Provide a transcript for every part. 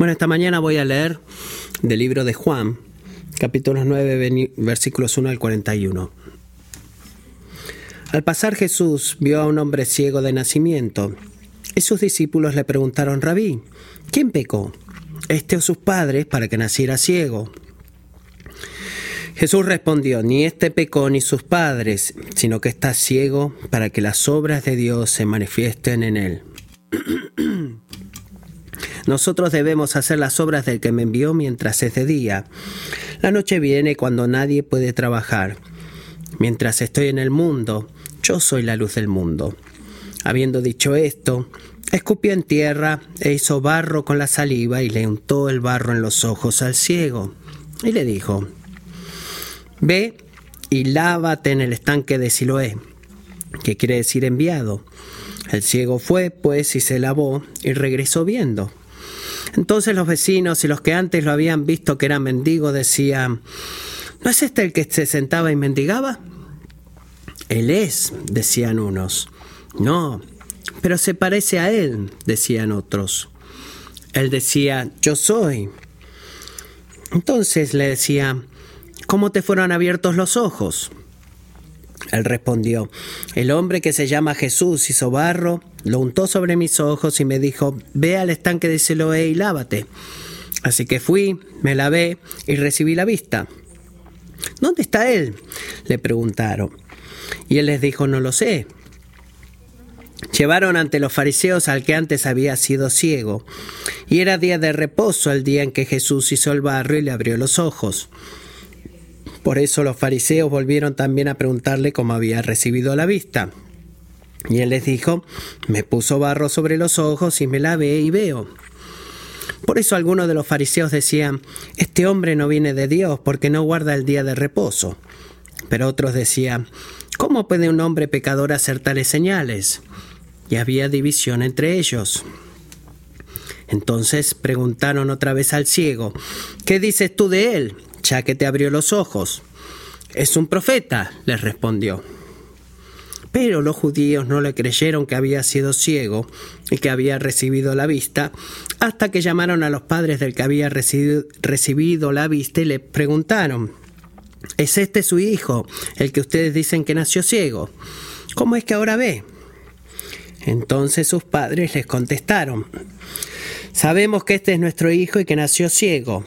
Bueno, esta mañana voy a leer del libro de Juan, capítulos 9, versículos 1 al 41. Al pasar Jesús vio a un hombre ciego de nacimiento, y sus discípulos le preguntaron, Rabí, ¿quién pecó? ¿Este o sus padres para que naciera ciego? Jesús respondió, ni este pecó ni sus padres, sino que está ciego para que las obras de Dios se manifiesten en él. Nosotros debemos hacer las obras del que me envió mientras es de día. La noche viene cuando nadie puede trabajar. Mientras estoy en el mundo, yo soy la luz del mundo. Habiendo dicho esto, escupió en tierra e hizo barro con la saliva y le untó el barro en los ojos al ciego. Y le dijo, Ve y lávate en el estanque de Siloé, que quiere decir enviado. El ciego fue, pues, y se lavó y regresó viendo. Entonces los vecinos y los que antes lo habían visto que era mendigo decían, ¿no es este el que se sentaba y mendigaba? Él es, decían unos. No, pero se parece a él, decían otros. Él decía, yo soy. Entonces le decía, ¿cómo te fueron abiertos los ojos? Él respondió, el hombre que se llama Jesús hizo barro, lo untó sobre mis ojos y me dijo, ve al estanque de Siloé y lávate. Así que fui, me lavé y recibí la vista. ¿Dónde está él? le preguntaron. Y él les dijo, no lo sé. Llevaron ante los fariseos al que antes había sido ciego, y era día de reposo el día en que Jesús hizo el barro y le abrió los ojos. Por eso los fariseos volvieron también a preguntarle cómo había recibido la vista. Y él les dijo, me puso barro sobre los ojos y me lavé y veo. Por eso algunos de los fariseos decían, este hombre no viene de Dios porque no guarda el día de reposo. Pero otros decían, ¿cómo puede un hombre pecador hacer tales señales? Y había división entre ellos. Entonces preguntaron otra vez al ciego, ¿qué dices tú de él? ya que te abrió los ojos. Es un profeta, les respondió. Pero los judíos no le creyeron que había sido ciego y que había recibido la vista, hasta que llamaron a los padres del que había recibido, la vista y le preguntaron, ¿es este su hijo, el que ustedes dicen que nació ciego? ¿Cómo es que ahora ve? Entonces sus padres les contestaron, sabemos que este es nuestro hijo y que nació ciego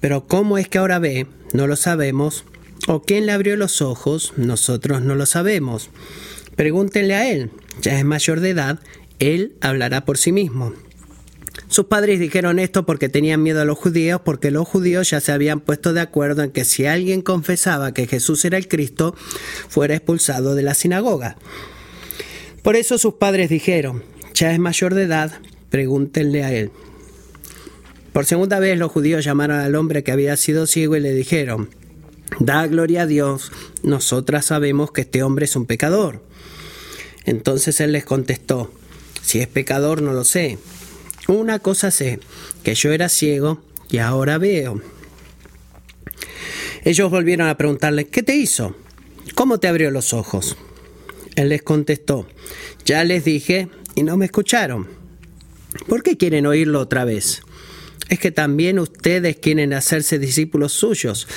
pero cómo es que ahora ve, no lo sabemos. O quién le abrió los ojos, nosotros no lo sabemos. Pregúntenle a él, ya es mayor de edad, él hablará por sí mismo. Sus padres dijeron esto porque tenían miedo a los judíos, porque los judíos ya se habían puesto de acuerdo en que si alguien confesaba que Jesús era el Cristo, fuera expulsado de la sinagoga. Por eso sus padres dijeron, ya es mayor de edad, pregúntenle a él. Por segunda vez los judíos llamaron al hombre que había sido ciego y le dijeron, Da gloria a Dios, nosotras sabemos que este hombre es un pecador. Entonces él les contestó, Si es pecador no lo sé. Una cosa sé, que yo era ciego y ahora veo. Ellos volvieron a preguntarle, ¿qué te hizo? ¿Cómo te abrió los ojos? Él les contestó, ya les dije y no me escucharon. ¿Por qué quieren oírlo otra vez? es que también ustedes quieren hacerse discípulos suyos.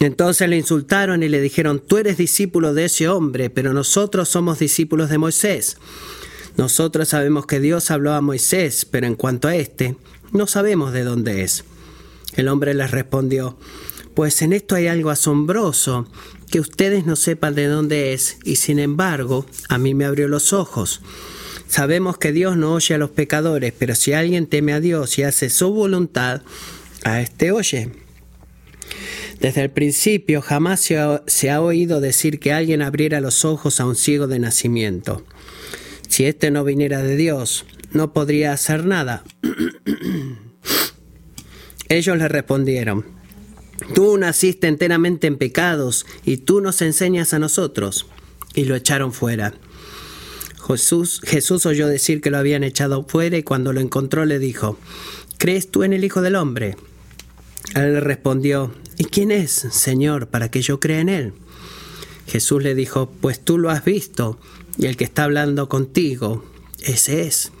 Entonces le insultaron y le dijeron, tú eres discípulo de ese hombre, pero nosotros somos discípulos de Moisés. Nosotros sabemos que Dios habló a Moisés, pero en cuanto a este, no sabemos de dónde es. El hombre les respondió, pues en esto hay algo asombroso, que ustedes no sepan de dónde es, y sin embargo, a mí me abrió los ojos. Sabemos que Dios no oye a los pecadores, pero si alguien teme a Dios y hace su voluntad, a este oye. Desde el principio jamás se ha, oído decir que alguien abriera los ojos a un ciego de nacimiento. Si éste no viniera de Dios, no podría hacer nada. Ellos le respondieron, Tú naciste enteramente en pecados y tú nos enseñas a nosotros. Y lo echaron fuera. Jesús, Jesús oyó decir que lo habían echado fuera y cuando lo encontró le dijo, ¿crees tú en el Hijo del Hombre? Él le respondió, ¿y quién es, Señor, para que yo crea en él? Jesús le dijo, pues tú lo has visto y el que está hablando contigo, ese es.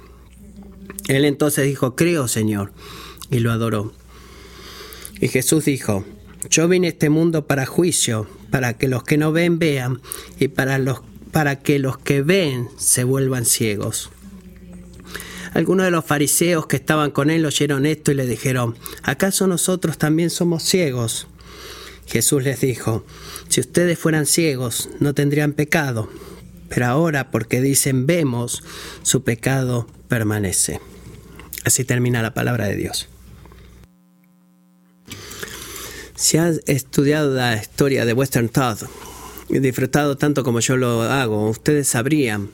Él entonces dijo, creo, Señor, y lo adoró. Y Jesús dijo, yo vine a este mundo para juicio, para que los que no ven vean, y para, los, para que los que ven se vuelvan ciegos. Algunos de los fariseos que estaban con él oyeron esto y le dijeron, ¿acaso nosotros también somos ciegos? Jesús les dijo, si ustedes fueran ciegos, no tendrían pecado, pero ahora porque dicen vemos, su pecado permanece. Así termina la palabra de Dios. Si has estudiado la historia de Western Thought y disfrutado tanto como yo lo hago, ustedes sabrían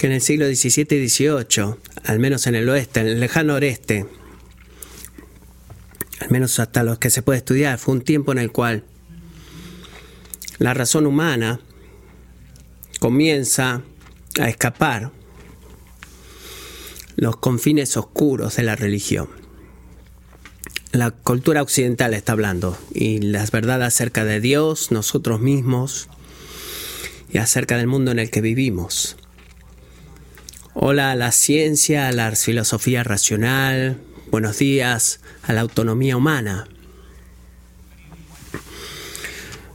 que en el siglo XVII y XVIII, al menos en el oeste, en el lejano oeste, al menos hasta los que se puede estudiar, fue un tiempo en el cual la razón humana comienza a escapar los confines oscuros de la religión. La cultura occidental está hablando y las verdades acerca de Dios, nosotros mismos y acerca del mundo en el que vivimos. Hola a la ciencia, a la filosofía racional, buenos días a la autonomía humana.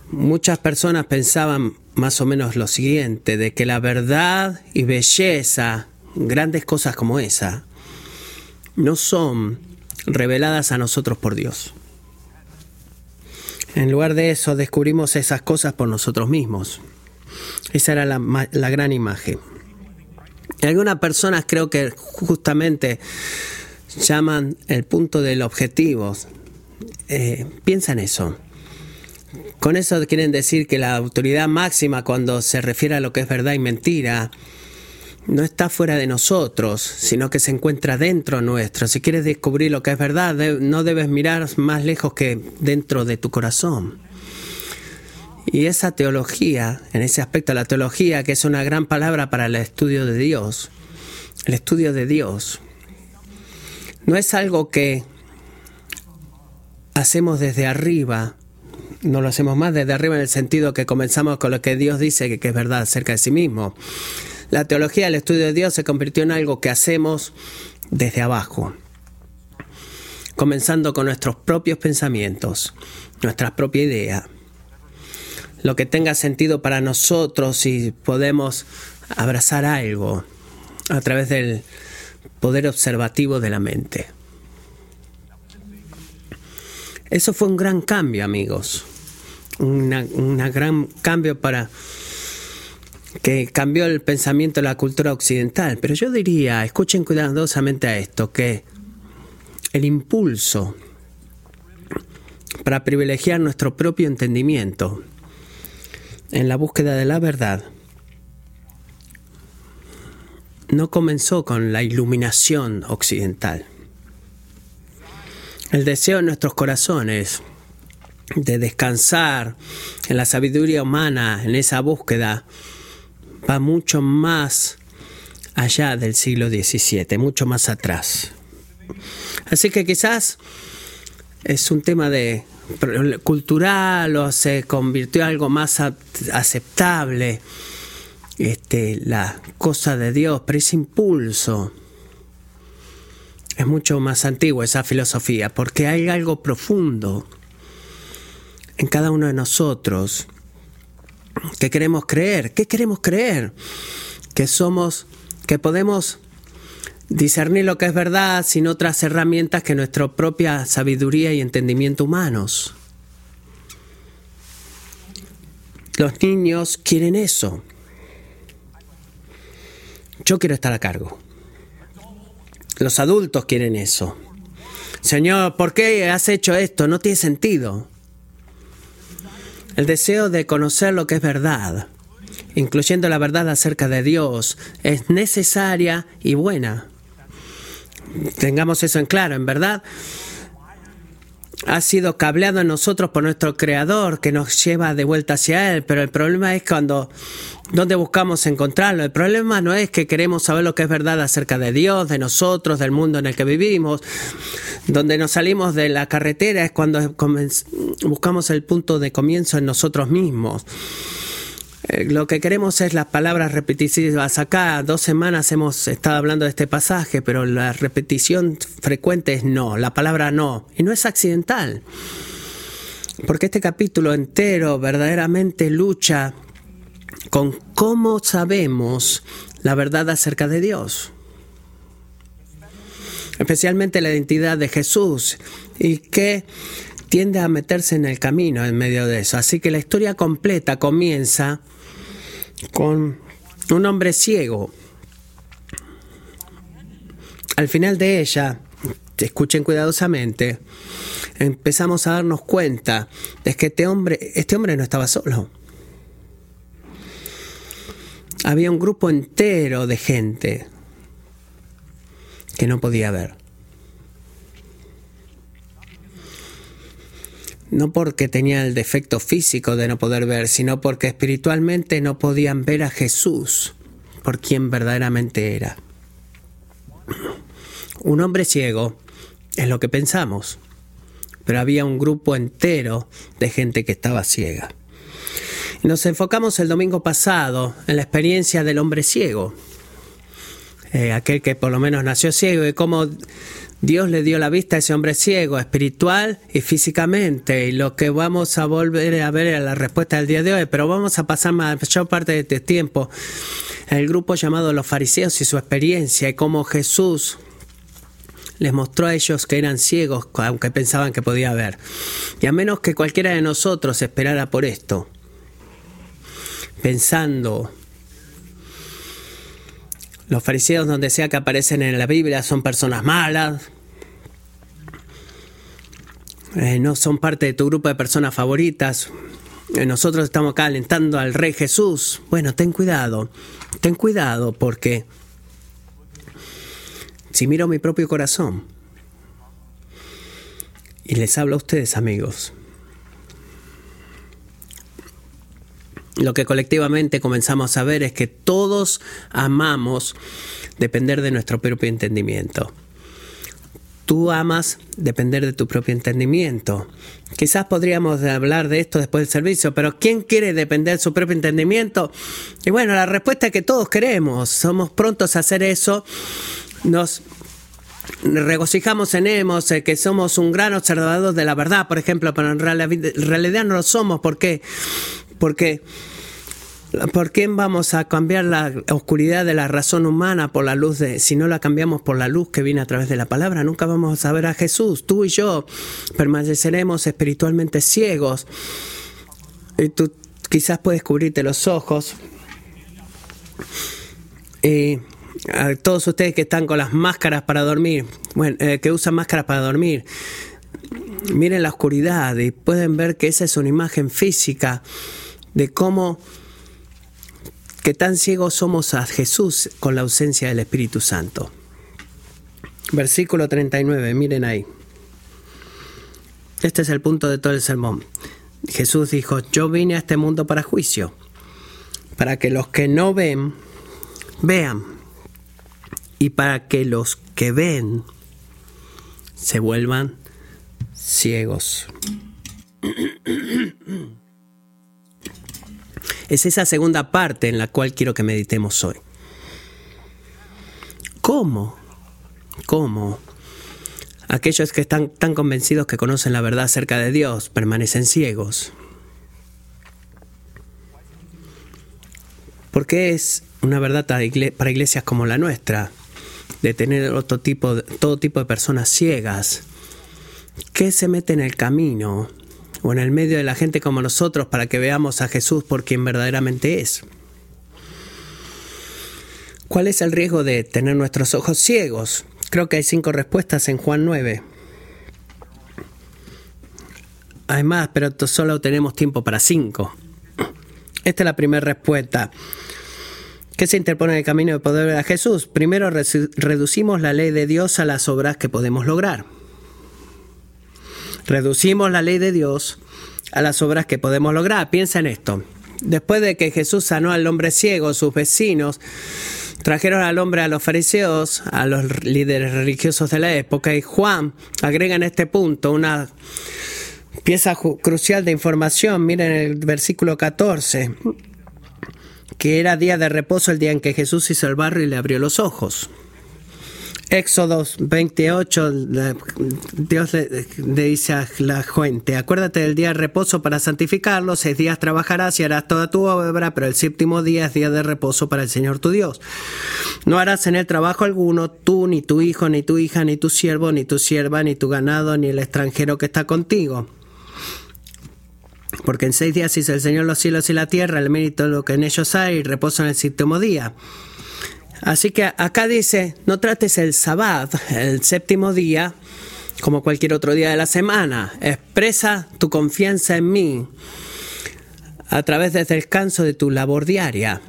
Muchas personas pensaban más o menos lo siguiente, de que la verdad y belleza, grandes cosas como esa, no son reveladas a nosotros por Dios. En lugar de eso, descubrimos esas cosas por nosotros mismos. Esa era la, la gran imagen. Algunas personas creo que justamente llaman el punto del objetivo. Eh, piensa en eso. Con eso quieren decir que la autoridad máxima cuando se refiere a lo que es verdad y mentira no está fuera de nosotros, sino que se encuentra dentro nuestro. Si quieres descubrir lo que es verdad, no debes mirar más lejos que dentro de tu corazón. Y esa teología, en ese aspecto, la teología, que es una gran palabra para el estudio de Dios, el estudio de Dios, no es algo que hacemos desde arriba, no lo hacemos más desde arriba en el sentido que comenzamos con lo que Dios dice que, es verdad acerca de sí mismo. La teología, el estudio de Dios se convirtió en algo que hacemos desde abajo, comenzando con nuestros propios pensamientos, nuestra propia idea lo que tenga sentido para nosotros y podemos abrazar algo a través del poder observativo de la mente. Eso fue un gran cambio, amigos. Un gran cambio para que cambió el pensamiento de la cultura occidental. Pero yo diría, escuchen cuidadosamente a esto, que el impulso para privilegiar nuestro propio entendimiento en la búsqueda de la verdad no comenzó con la iluminación occidental. El deseo en nuestros corazones de descansar en la sabiduría humana, en esa búsqueda, va mucho más allá del siglo XVII, mucho más atrás. Así que quizás es un tema de cultural o se convirtió en algo más aceptable este, la cosa de Dios, pero ese impulso es mucho más antiguo, esa filosofía, porque hay algo profundo en cada uno de nosotros que queremos creer. ¿Qué queremos creer? Que somos, que podemos discernir lo que es verdad sin otras herramientas que nuestra propia sabiduría y entendimiento humanos. Los niños quieren eso. Yo quiero estar a cargo. Los adultos quieren eso. Señor, ¿por qué has hecho esto? No tiene sentido. El deseo de conocer lo que es verdad, incluyendo la verdad acerca de Dios, es necesaria y buena. Tengamos eso en claro, en verdad. Ha sido cableado en nosotros por nuestro Creador que nos lleva de vuelta hacia Él, pero el problema es cuando, ¿dónde buscamos encontrarlo? El problema no es que queremos saber lo que es verdad acerca de Dios, de nosotros, del mundo en el que vivimos. Donde nos salimos de la carretera es cuando buscamos el punto de comienzo en nosotros mismos. Eh, lo que queremos es las palabras repetitivas. Acá dos semanas hemos estado hablando de este pasaje, pero la repetición frecuente es no, la palabra no. Y no es accidental, porque este capítulo entero verdaderamente lucha con cómo sabemos la verdad acerca de Dios. Especialmente la identidad de Jesús y que tiende a meterse en el camino en medio de eso. Así que la historia completa comienza con un hombre ciego. Al final de ella, escuchen cuidadosamente, empezamos a darnos cuenta de que este hombre, este hombre no estaba solo. Había un grupo entero de gente que no podía ver. No porque tenía el defecto físico de no poder ver, sino porque espiritualmente no podían ver a Jesús por quien verdaderamente era. Un hombre ciego es lo que pensamos, pero había un grupo entero de gente que estaba ciega. Nos enfocamos el domingo pasado en la experiencia del hombre ciego, eh, aquel que por lo menos nació ciego y cómo Dios le dio la vista a ese hombre ciego, espiritual y físicamente. Y lo que vamos a volver a ver es la respuesta del día de hoy, pero vamos a pasar mayor parte de este tiempo en el grupo llamado los fariseos y su experiencia y cómo Jesús les mostró a ellos que eran ciegos, aunque pensaban que podía ver. Y a menos que cualquiera de nosotros esperara por esto, pensando los fariseos, donde sea que aparecen en la Biblia, son personas malas. Eh, no son parte de tu grupo de personas favoritas. Eh, nosotros estamos acá alentando al Rey Jesús. Bueno, ten cuidado. Ten cuidado porque si miro mi propio corazón y les hablo a ustedes, amigos, lo que colectivamente comenzamos a ver es que todos amamos depender de nuestro propio entendimiento. Tú amas depender de tu propio entendimiento. Quizás podríamos hablar de esto después del servicio, pero ¿quién quiere depender de su propio entendimiento? Y bueno, la respuesta es que todos queremos. Somos prontos a hacer eso. Nos regocijamos en Emos, eh, que somos un gran observador de la verdad, por ejemplo, pero en realidad no lo somos. ¿Por qué? Porque ¿Por qué vamos a cambiar la oscuridad de la razón humana por la luz de, si no la cambiamos por la luz que viene a través de la palabra? Nunca vamos a saber a Jesús. Tú y yo permaneceremos espiritualmente ciegos. Y tú quizás puedes cubrirte los ojos. Y a todos ustedes que están con las máscaras para dormir, bueno, eh, que usan máscaras para dormir, miren la oscuridad y pueden ver que esa es una imagen física de cómo que tan ciegos somos a Jesús con la ausencia del Espíritu Santo. Versículo 39, miren ahí. Este es el punto de todo el sermón. Jesús dijo, yo vine a este mundo para juicio, para que los que no ven, vean, y para que los que ven se vuelvan ciegos. Es esa segunda parte en la cual quiero que meditemos hoy. ¿Cómo? ¿Cómo? Aquellos que están tan convencidos que conocen la verdad acerca de Dios permanecen ciegos. ¿Por qué es una verdad para iglesias como la nuestra de tener otro tipo, todo tipo de personas ciegas que se meten en el camino o en el medio de la gente como nosotros para que veamos a Jesús por quien verdaderamente es. ¿Cuál es el riesgo de tener nuestros ojos ciegos? Creo que hay cinco respuestas en Juan 9. Hay más, pero solo tenemos tiempo para cinco. Esta es la primera respuesta. ¿Qué se interpone en el camino de poder a Jesús? Primero, reducimos la ley de Dios a las obras que podemos lograr. Reducimos la ley de Dios a las obras que podemos lograr. Piensa en esto. Después de que Jesús sanó al hombre ciego, sus vecinos trajeron al hombre a los fariseos, a los líderes religiosos de la época, y Juan agrega en este punto una pieza crucial de información. Miren el versículo 14. que era día de reposo el día en que Jesús hizo el barro y le abrió los ojos. Éxodo 28, Dios le, dice a la gente, acuérdate del día de reposo para santificarlo, seis días trabajarás y harás toda tu obra, pero el séptimo día es día de reposo para el Señor tu Dios. No harás en él trabajo alguno, tú, ni tu hijo, ni tu hija, ni tu siervo, ni tu sierva, ni tu ganado, ni el extranjero que está contigo. Porque en seis días hizo el Señor los cielos y la tierra, el mérito de lo que en ellos hay, y reposo en el séptimo día. Así que acá dice, no trates el sabbat, el séptimo día, como cualquier otro día de la semana. Expresa tu confianza en mí a través del descanso de tu labor diaria.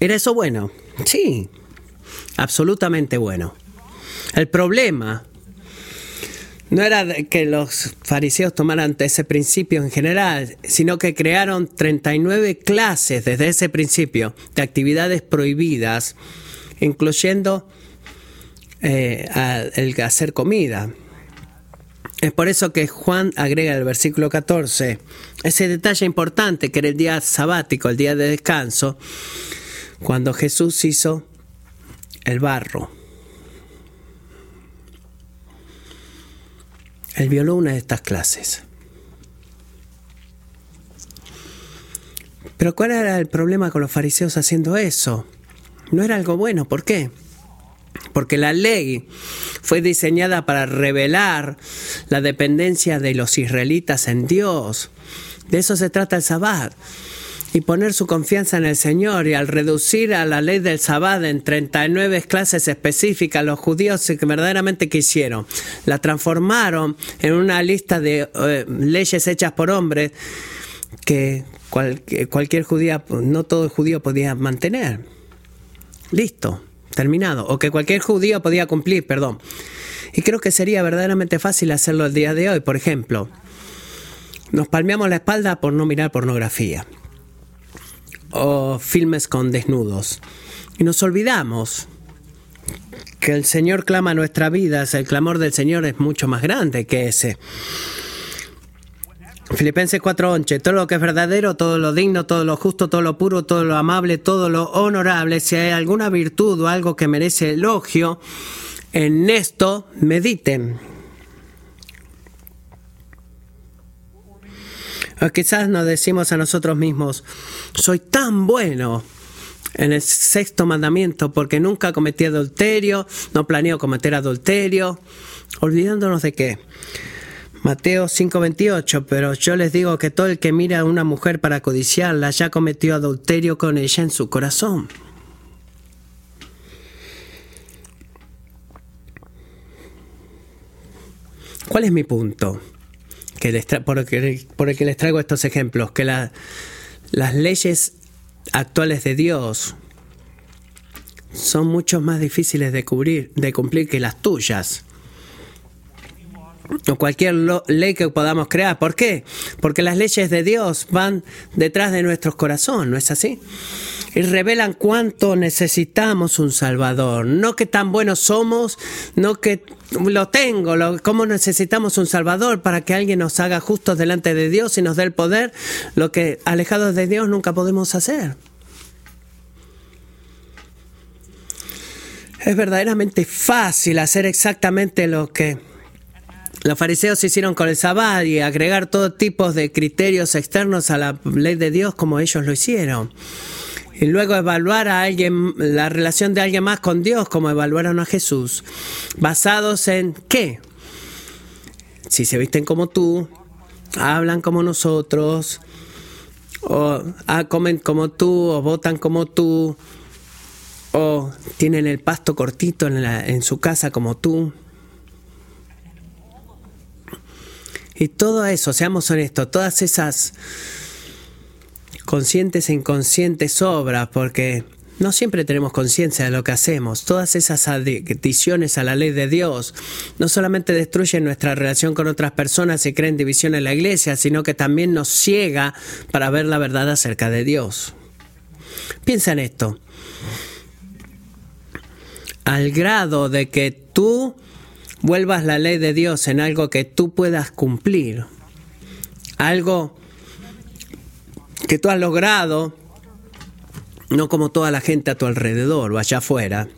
¿Era eso bueno? Sí, absolutamente bueno. El problema no era que los fariseos tomaran ese principio en general, sino que crearon 39 clases desde ese principio de actividades prohibidas, incluyendo eh, el hacer comida. Es por eso que Juan agrega el versículo 14 ese detalle importante que era el día sabático, el día de descanso, cuando Jesús hizo el barro. Él violó una de estas clases. Pero ¿cuál era el problema con los fariseos haciendo eso? No era algo bueno. ¿Por qué? Porque la ley fue diseñada para revelar la dependencia de los israelitas en Dios. De eso se trata el sabbat y poner su confianza en el Señor y al reducir a la ley del Sabbat en 39 clases específicas, los judíos que verdaderamente quisieron, la transformaron en una lista de eh, leyes hechas por hombres que cualquier judía, no todo judío podía mantener. Listo, terminado. O que cualquier judío podía cumplir, perdón. Y creo que sería verdaderamente fácil hacerlo el día de hoy. Por ejemplo, nos palmeamos la espalda por no mirar pornografía o filmes con desnudos. Y nos olvidamos que el Señor clama nuestra vida, el clamor del Señor es mucho más grande que ese. Filipenses 4:11, todo lo que es verdadero, todo lo digno, todo lo justo, todo lo puro, todo lo amable, todo lo honorable, si hay alguna virtud o algo que merece elogio, en esto mediten. Quizás nos decimos a nosotros mismos, soy tan bueno en el sexto mandamiento porque nunca cometí adulterio, no planeo cometer adulterio, olvidándonos de qué. Mateo 5:28, pero yo les digo que todo el que mira a una mujer para codiciarla ya cometió adulterio con ella en su corazón. ¿Cuál es mi punto? Por, el que, les traigo estos ejemplos, que las leyes actuales de Dios son mucho más difíciles de, cubrir, de cumplir que las tuyas. O cualquier ley que podamos crear. ¿Por qué? Porque las leyes de Dios van detrás de nuestros corazones, ¿no es así? y revelan cuánto necesitamos un Salvador. No que tan buenos somos, no que lo tengo, lo, cómo necesitamos un Salvador para que alguien nos haga justos delante de Dios y nos dé el poder, lo que alejados de Dios nunca podemos hacer. Es verdaderamente fácil hacer exactamente lo que los fariseos hicieron con el sabbat y agregar todo tipo de criterios externos a la ley de Dios como ellos lo hicieron y luego evaluar a alguien, la relación de alguien más con Dios, como evaluaron a Jesús, basados en qué? Si se visten como tú, hablan como nosotros, o ah, comen como tú, o votan como tú, o tienen el pasto cortito en, en su casa como tú. Y todo eso, seamos honestos, todas esas conscientes e inconscientes obras, porque no siempre tenemos conciencia de lo que hacemos. Todas esas adiciones a la ley de Dios no solamente destruyen nuestra relación con otras personas y crean división en la iglesia, sino que también nos ciega para ver la verdad acerca de Dios. Piensa en esto. Al grado de que tú vuelvas la ley de Dios en algo que tú puedas cumplir, algo que tú has logrado no como toda la gente a tu alrededor o allá afuera.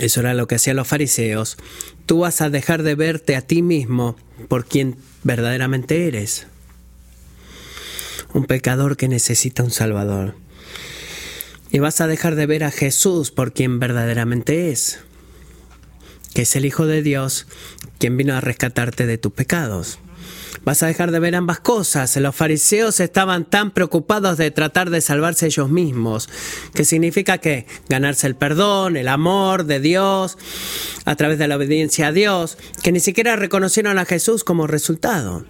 Eso era lo que hacían los fariseos. Tú vas a dejar de verte a ti mismo por quien verdaderamente eres. Un pecador que necesita un Salvador. Y vas a dejar de ver a Jesús por quien verdaderamente es, que es el Hijo de Dios, quien vino a rescatarte de tus pecados. Vas a dejar de ver ambas cosas. Los fariseos estaban tan preocupados de tratar de salvarse ellos mismos, que significa que ganarse el perdón, el amor de Dios, a través de la obediencia a Dios, que ni siquiera reconocieron a Jesús como resultado.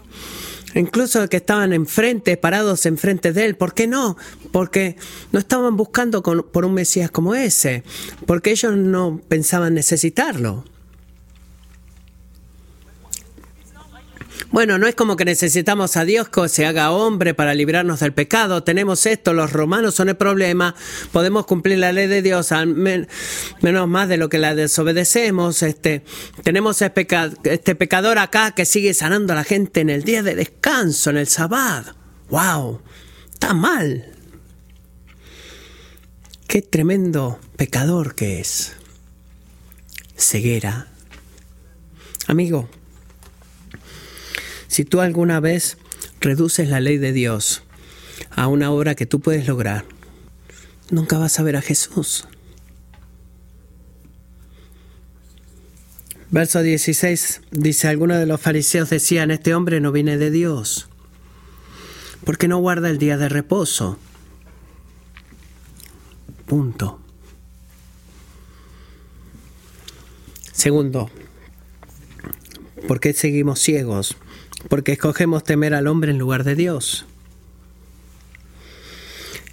Incluso que estaban enfrente, parados enfrente de él. ¿Por qué no? Porque no estaban buscando por un Mesías como ese, porque ellos no pensaban necesitarlo. Bueno, no es como que necesitamos a Dios que se haga hombre para librarnos del pecado. Tenemos esto, los romanos son el problema. Podemos cumplir la ley de Dios menos más de lo que la desobedecemos. Este, tenemos este pecador acá que sigue sanando a la gente en el día de descanso, en el sabbat. ¡Wow! Está mal. Qué tremendo pecador que es. Ceguera. Amigo, si tú alguna vez reduces la ley de Dios a una obra que tú puedes lograr, nunca vas a ver a Jesús. Verso 16 dice, algunos de los fariseos decían, este hombre no viene de Dios, porque no guarda el día de reposo. Punto. Segundo, ¿por qué seguimos ciegos? Porque escogemos temer al hombre en lugar de Dios.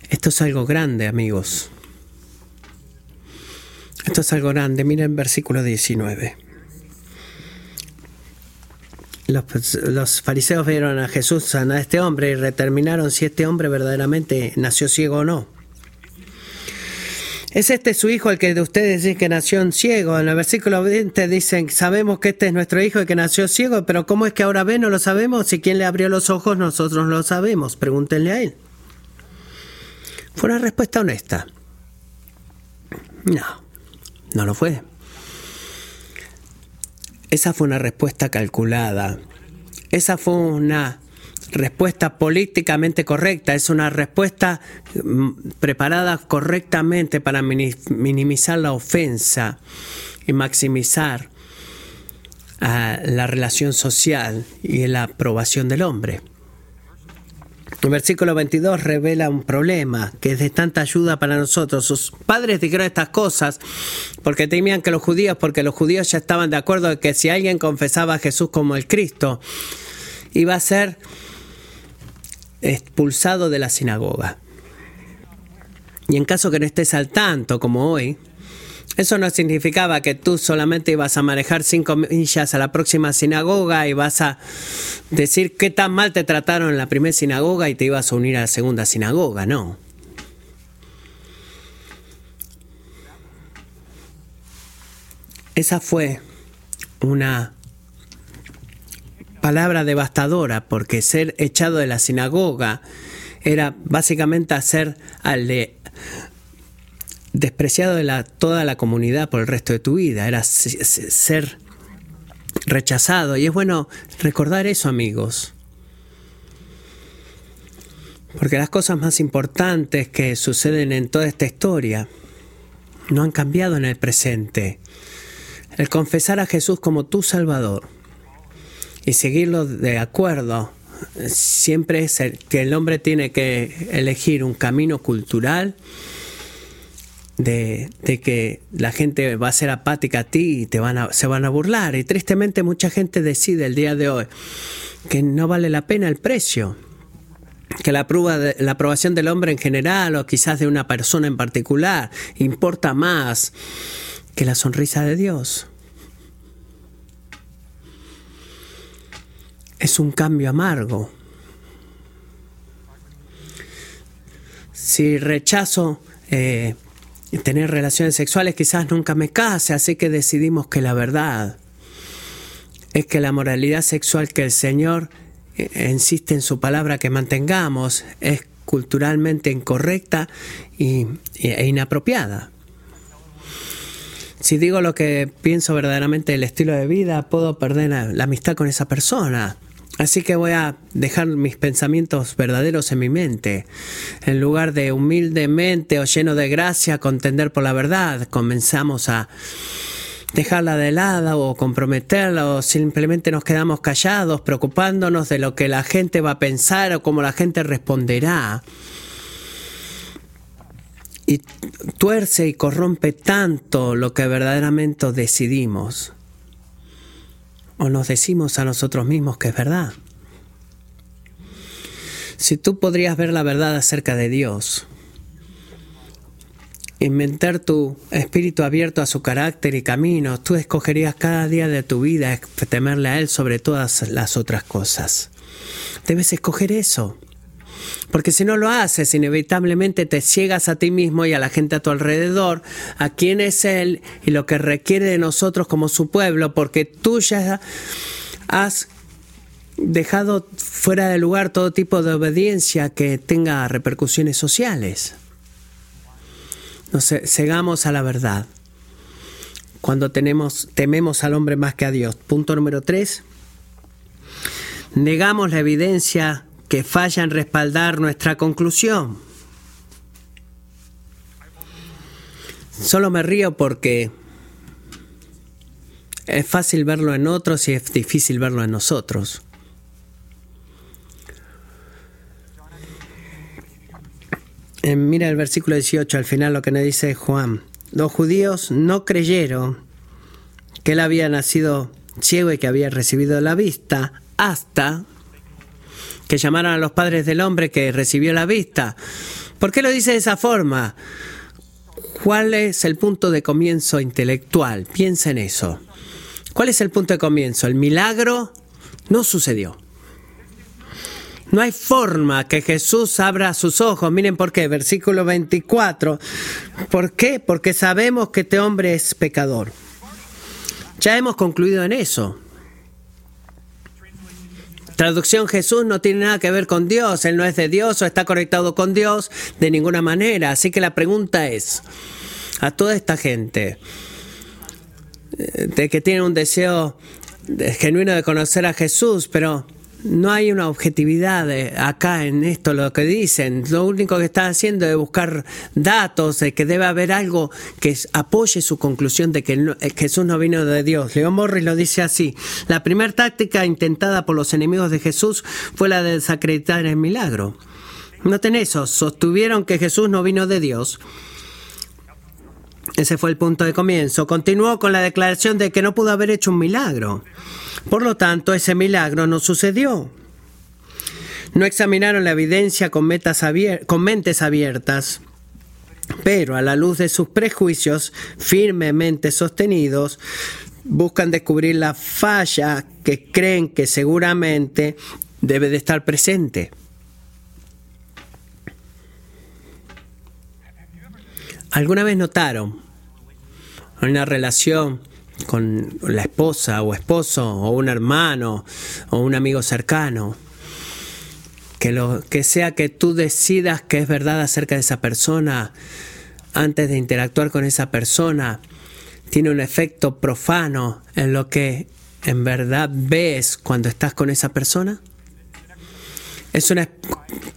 Esto es algo grande, amigos. Esto es algo grande. Miren versículo 19. Los, los, fariseos vieron a Jesús sanar a este hombre y determinaron si este hombre verdaderamente nació ciego o no. ¿Es este su hijo el que de ustedes dice que nació ciego? En el versículo 20 dicen, sabemos que este es nuestro hijo y que nació ciego, pero ¿cómo es que ahora ve? No lo sabemos. Si quien le abrió los ojos, nosotros lo sabemos. Pregúntenle a él. Fue una respuesta honesta. No, no lo fue. Esa fue una respuesta calculada. Esa fue una respuesta políticamente correcta, es una respuesta mm, preparada correctamente para minimizar la ofensa y maximizar ah, la relación social y la aprobación del hombre. El versículo 22 revela un problema que es de tanta ayuda para nosotros. Sus padres dijeron estas cosas porque temían que los judíos, porque los judíos ya estaban de acuerdo de que si alguien confesaba a Jesús como el Cristo, iba a ser expulsado de la sinagoga. Y en caso que no estés al tanto, como hoy, eso no significaba que tú solamente ibas a manejar cinco millas a la próxima sinagoga y vas a decir qué tan mal te trataron en la primera sinagoga y te ibas a unir a la segunda sinagoga, no. Esa fue una palabra devastadora, porque ser echado de la sinagoga era básicamente hacer despreciado de toda la comunidad por el resto de tu vida, era ser rechazado. Y es bueno recordar eso, amigos. Porque las cosas más importantes que suceden en toda esta historia no han cambiado en el presente. El confesar a Jesús como tu Salvador y seguirlo de acuerdo. Siempre es que el hombre tiene que elegir un camino cultural de, que la gente va a ser apática a ti y te van a, se van a burlar. Y tristemente mucha gente decide el día de hoy que no vale la pena el precio que la, prueba de, la aprobación del hombre en general o quizás de una persona en particular importa más que la sonrisa de Dios. Es un cambio amargo. Si rechazo eh, tener relaciones sexuales, quizás nunca me case, así que decidimos que la verdad es que la moralidad sexual que el Señor eh, insiste en su palabra que mantengamos es culturalmente incorrecta y, e inapropiada. Si digo lo que pienso verdaderamente del estilo de vida, puedo perder la, la amistad con esa persona. Así que voy a dejar mis pensamientos verdaderos en mi mente. En lugar de humildemente o lleno de gracia contender por la verdad, comenzamos a dejarla de lado o comprometerla o simplemente nos quedamos callados preocupándonos de lo que la gente va a pensar o cómo la gente responderá. Y tuerce y corrompe tanto lo que verdaderamente decidimos o nos decimos a nosotros mismos que es verdad. Si tú podrías ver la verdad acerca de Dios, inventar tu espíritu abierto a su carácter y caminos, tú escogerías cada día de tu vida temerle a Él sobre todas las otras cosas. Debes escoger eso. Porque si no lo haces, inevitablemente te ciegas a ti mismo y a la gente a tu alrededor, a quién es Él y lo que requiere de nosotros como su pueblo, porque tú ya has dejado fuera de lugar todo tipo de obediencia que tenga repercusiones sociales. Nos cegamos a la verdad cuando tenemos, tememos al hombre más que a Dios. Punto número tres. Negamos la evidencia que falla en respaldar nuestra conclusión. Solo me río porque es fácil verlo en otros y es difícil verlo en nosotros. mira el versículo 18, al final lo que nos dice Juan. Los judíos no creyeron que él había nacido ciego y que había recibido la vista hasta que llamaron a los padres del hombre que recibió la vista. ¿Por qué lo dice de esa forma? ¿Cuál es el punto de comienzo intelectual? Piensa en eso. ¿Cuál es el punto de comienzo? El milagro no sucedió. No hay forma que Jesús abra sus ojos. Miren por qué. Versículo 24. ¿Por qué? Porque sabemos que este hombre es pecador. Ya hemos concluido en eso. Traducción Jesús no tiene nada que ver con Dios, Él no es de Dios o está conectado con Dios de ninguna manera. Así que la pregunta es, a toda esta gente, eh, de que tiene un deseo genuino de conocer a Jesús, pero no hay una objetividad acá en esto, lo que dicen. Lo único que están haciendo es buscar datos de que debe haber algo que apoye su conclusión de que eh, Jesús no vino de Dios. León Morris lo dice así. La primera táctica intentada por los enemigos de Jesús fue la de desacreditar el milagro. Noten eso, sostuvieron que Jesús no vino de Dios. Ese fue el punto de comienzo. Continuó con la declaración de que no pudo haber hecho un milagro. Por lo tanto, ese milagro no sucedió. No examinaron la evidencia con, mentes abiertas, pero a la luz de sus prejuicios firmemente sostenidos, buscan descubrir la falla que creen que seguramente debe de estar presente. ¿Alguna vez notaron una relación con la esposa o esposo o un hermano o un amigo cercano. Que lo que sea que tú decidas que es verdad acerca de esa persona antes de interactuar con esa persona tiene un efecto profano en lo que en verdad ves cuando estás con esa persona. Es una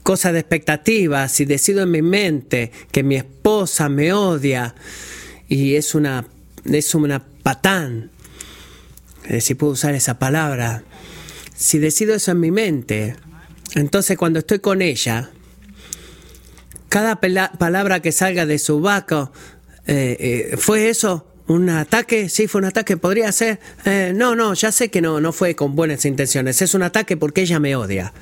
cosa de expectativa. Si decido en mi mente que mi esposa me odia y es una, es una patán, eh, si puedo usar esa palabra, si decido eso en mi mente, entonces cuando estoy con ella, cada palabra que salga de su vaca, eh, eh, ¿fue eso? ¿Un ataque? Sí, fue un ataque. ¿Podría ser? no, no, ya sé que no, no fue con buenas intenciones. Es un ataque porque ella me odia.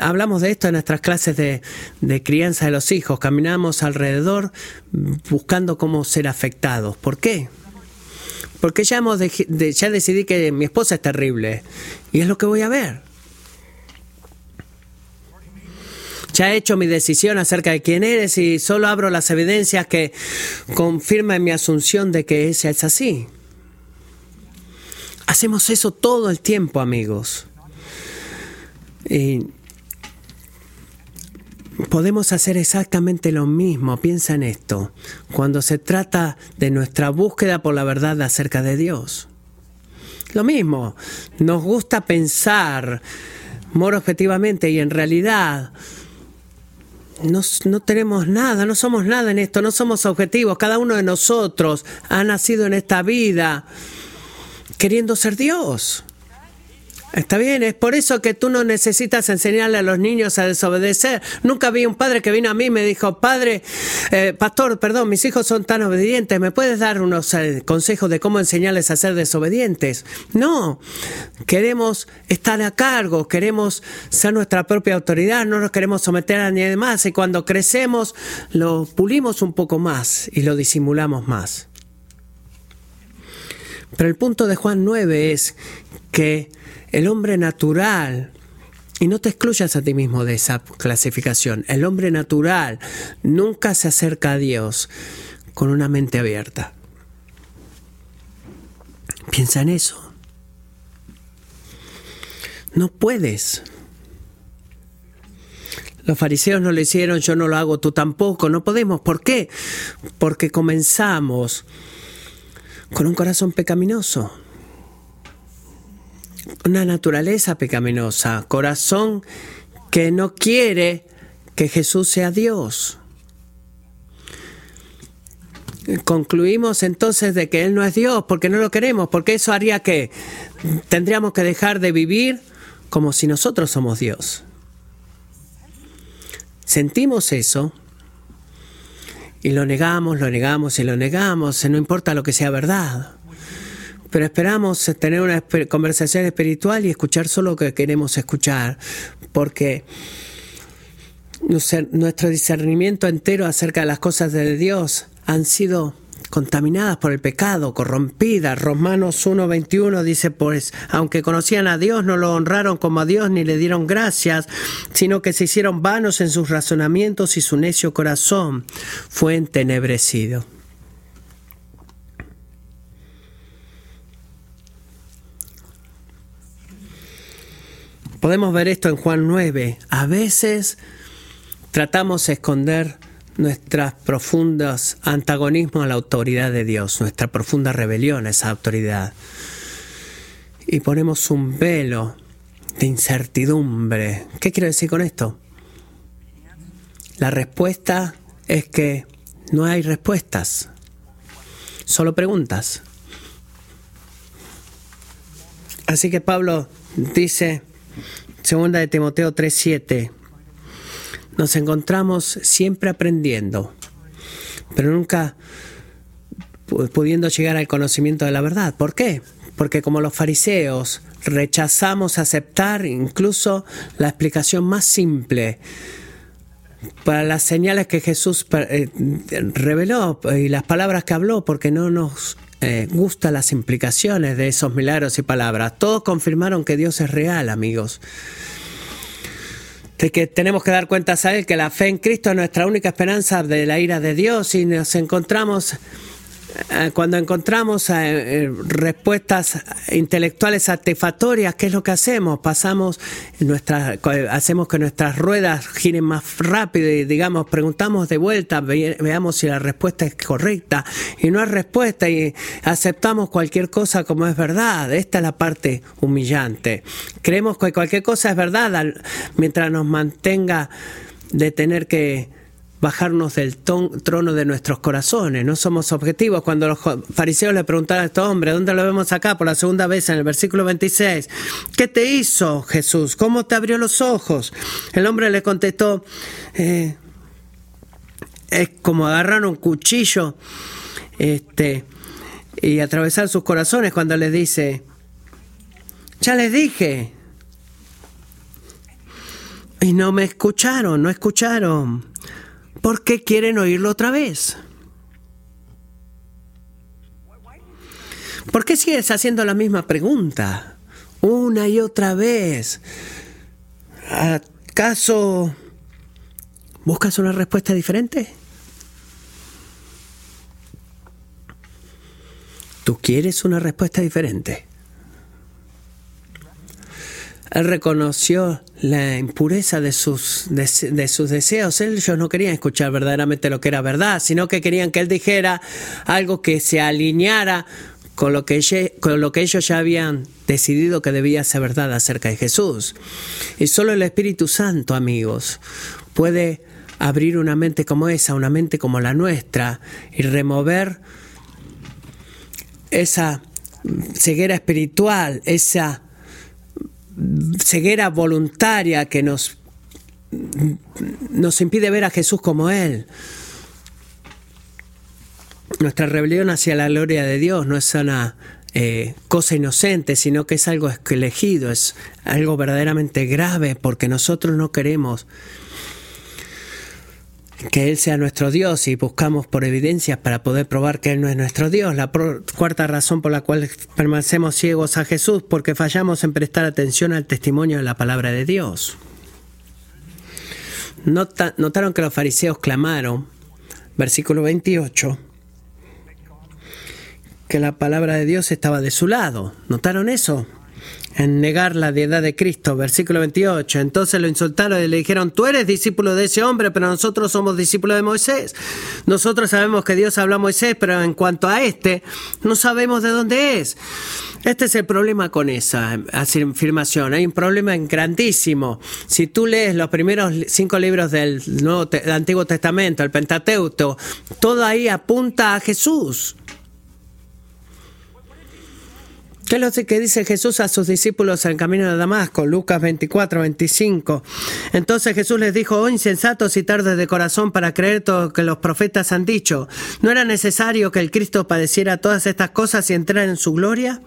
hablamos de esto en nuestras clases de, de, crianza de los hijos. Caminamos alrededor buscando cómo ser afectados. ¿Por qué? Porque ya, hemos ya decidí que mi esposa es terrible. Y es lo que voy a ver. Ya he hecho mi decisión acerca de quién eres y solo abro las evidencias que confirman mi asunción de que ella es así. Hacemos eso todo el tiempo, amigos. Y podemos hacer exactamente lo mismo. Piensa en esto. Cuando se trata de nuestra búsqueda por la verdad acerca de Dios. Lo mismo. Nos gusta pensar moro objetivamente y en realidad no, no, tenemos nada, no somos nada en esto, no somos objetivos. Cada uno de nosotros ha nacido en esta vida queriendo ser Dios. Está bien, es por eso que tú no necesitas enseñarle a los niños a desobedecer. Nunca vi un padre que vino a mí y me dijo, padre, eh, pastor, perdón, mis hijos son tan obedientes, ¿me puedes dar unos eh, consejos de cómo enseñarles a ser desobedientes? No, queremos estar a cargo, queremos ser nuestra propia autoridad, no nos queremos someter a nadie más y cuando crecemos lo pulimos un poco más y lo disimulamos más. Pero el punto de Juan 9 es que el hombre natural, y no te excluyas a ti mismo de esa clasificación, el hombre natural nunca se acerca a Dios con una mente abierta. Piensa en eso. No puedes. Los fariseos no lo hicieron, yo no lo hago, tú tampoco, no podemos. ¿Por qué? Porque comenzamos con un corazón pecaminoso una naturaleza pecaminosa, corazón que no quiere que Jesús sea Dios. Concluimos entonces de que Él no es Dios porque no lo queremos, porque eso haría que tendríamos que dejar de vivir como si nosotros somos Dios. Sentimos eso y lo negamos, lo negamos y lo negamos, no importa lo que sea verdad. Pero esperamos tener una conversación espiritual y escuchar solo lo que queremos escuchar, porque nuestro discernimiento entero acerca de las cosas de Dios han sido contaminadas por el pecado, corrompidas. Romanos 1:21 dice, pues, aunque conocían a Dios, no lo honraron como a Dios ni le dieron gracias, sino que se hicieron vanos en sus razonamientos y su necio corazón fue entenebrecido. Podemos ver esto en Juan 9. A veces tratamos de esconder nuestros profundos antagonismos a la autoridad de Dios, nuestra profunda rebelión a esa autoridad. Y ponemos un velo de incertidumbre. ¿Qué quiero decir con esto? La respuesta es que no hay respuestas, solo preguntas. Así que Pablo dice, Segunda de Timoteo 3:7. Nos encontramos siempre aprendiendo, pero nunca pudiendo llegar al conocimiento de la verdad. ¿Por qué? Porque como los fariseos rechazamos aceptar incluso la explicación más simple para las señales que Jesús eh, reveló y las palabras que habló, porque no nos eh, gustan las implicaciones de esos milagros y palabras. Todos confirmaron que Dios es real, amigos. De que tenemos que dar cuentas a Él que la fe en Cristo es nuestra única esperanza de la ira de Dios y nos encontramos cuando encontramos eh, eh, respuestas intelectuales satisfactorias, ¿qué es lo que hacemos? Pasamos nuestras, hacemos que nuestras ruedas giren más rápido y digamos, preguntamos de vuelta, veamos si la respuesta es correcta y no hay respuesta y aceptamos cualquier cosa como es verdad. Esta es la parte humillante. Creemos que cualquier cosa es verdad mientras nos mantenga de tener que bajarnos del trono de nuestros corazones. No somos objetivos. Cuando los fariseos le preguntaron a este hombre, ¿dónde lo vemos acá? Por la segunda vez en el versículo 26. ¿Qué te hizo Jesús? ¿Cómo te abrió los ojos? El hombre le contestó, eh, es como agarrar un cuchillo este, y atravesar sus corazones cuando les dice, ya les dije. Y no me escucharon, no escucharon. ¿Por qué quieren oírlo otra vez? ¿Por qué sigues haciendo la misma pregunta? Una y otra vez. ¿Acaso buscas una respuesta diferente? ¿Tú quieres una respuesta diferente? Él reconoció la impureza de sus, de, sus deseos. Ellos no querían escuchar verdaderamente lo que era verdad, sino que querían que él dijera algo que se alineara con lo que, con lo que ellos ya habían decidido que debía ser verdad acerca de Jesús. Y solo el Espíritu Santo, amigos, puede abrir una mente como esa, una mente como la nuestra, y remover esa ceguera espiritual, esa ceguera voluntaria que nos, nos impide ver a Jesús como Él. Nuestra rebelión hacia la gloria de Dios no es una eh, cosa inocente, sino que es algo elegido, es algo verdaderamente grave porque nosotros no queremos que Él sea nuestro Dios y buscamos por evidencias para poder probar que Él no es nuestro Dios. La cuarta razón por la cual permanecemos ciegos a Jesús, porque fallamos en prestar atención al testimonio de la palabra de Dios. notaron que los fariseos clamaron, versículo 28, que la palabra de Dios estaba de su lado. ¿Notaron eso? En negar la deidad de Cristo. Versículo 28. Entonces lo insultaron y le dijeron, tú eres discípulo de ese hombre, pero nosotros somos discípulos de Moisés. Nosotros sabemos que Dios habló a Moisés, pero en cuanto a este, no sabemos de dónde es. Este es el problema con esa afirmación. Hay un problema grandísimo. Si tú lees los primeros cinco libros del, Nuevo, del Antiguo Testamento, el Pentateuco, todo ahí apunta a Jesús. ¿Qué es lo que dice Jesús a sus discípulos en camino de Damasco? Lucas 24, 25. Entonces Jesús les dijo, oh insensatos y tardes de corazón para creer todo lo que los profetas han dicho. ¿No era necesario que el Cristo padeciera todas estas cosas y entrara en su gloria?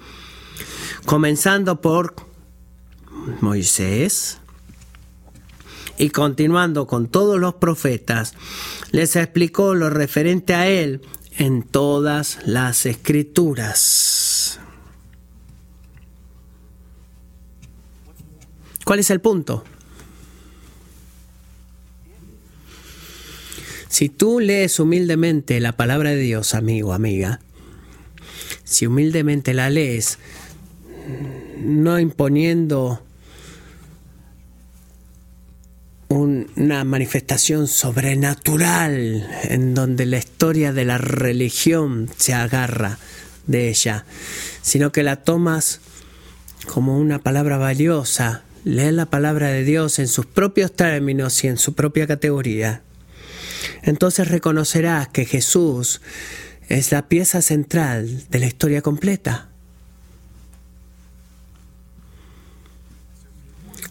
Comenzando por Moisés y continuando con todos los profetas, les explicó lo referente a él en todas las escrituras. ¿Cuál es el punto? Si tú lees humildemente la palabra de Dios, amigo, amiga, si humildemente la lees, no imponiendo una manifestación sobrenatural en donde la historia de la religión se agarra de ella, sino que la tomas como una palabra valiosa lee la palabra de Dios en sus propios términos y en su propia categoría, entonces reconocerás que Jesús es la pieza central de la historia completa.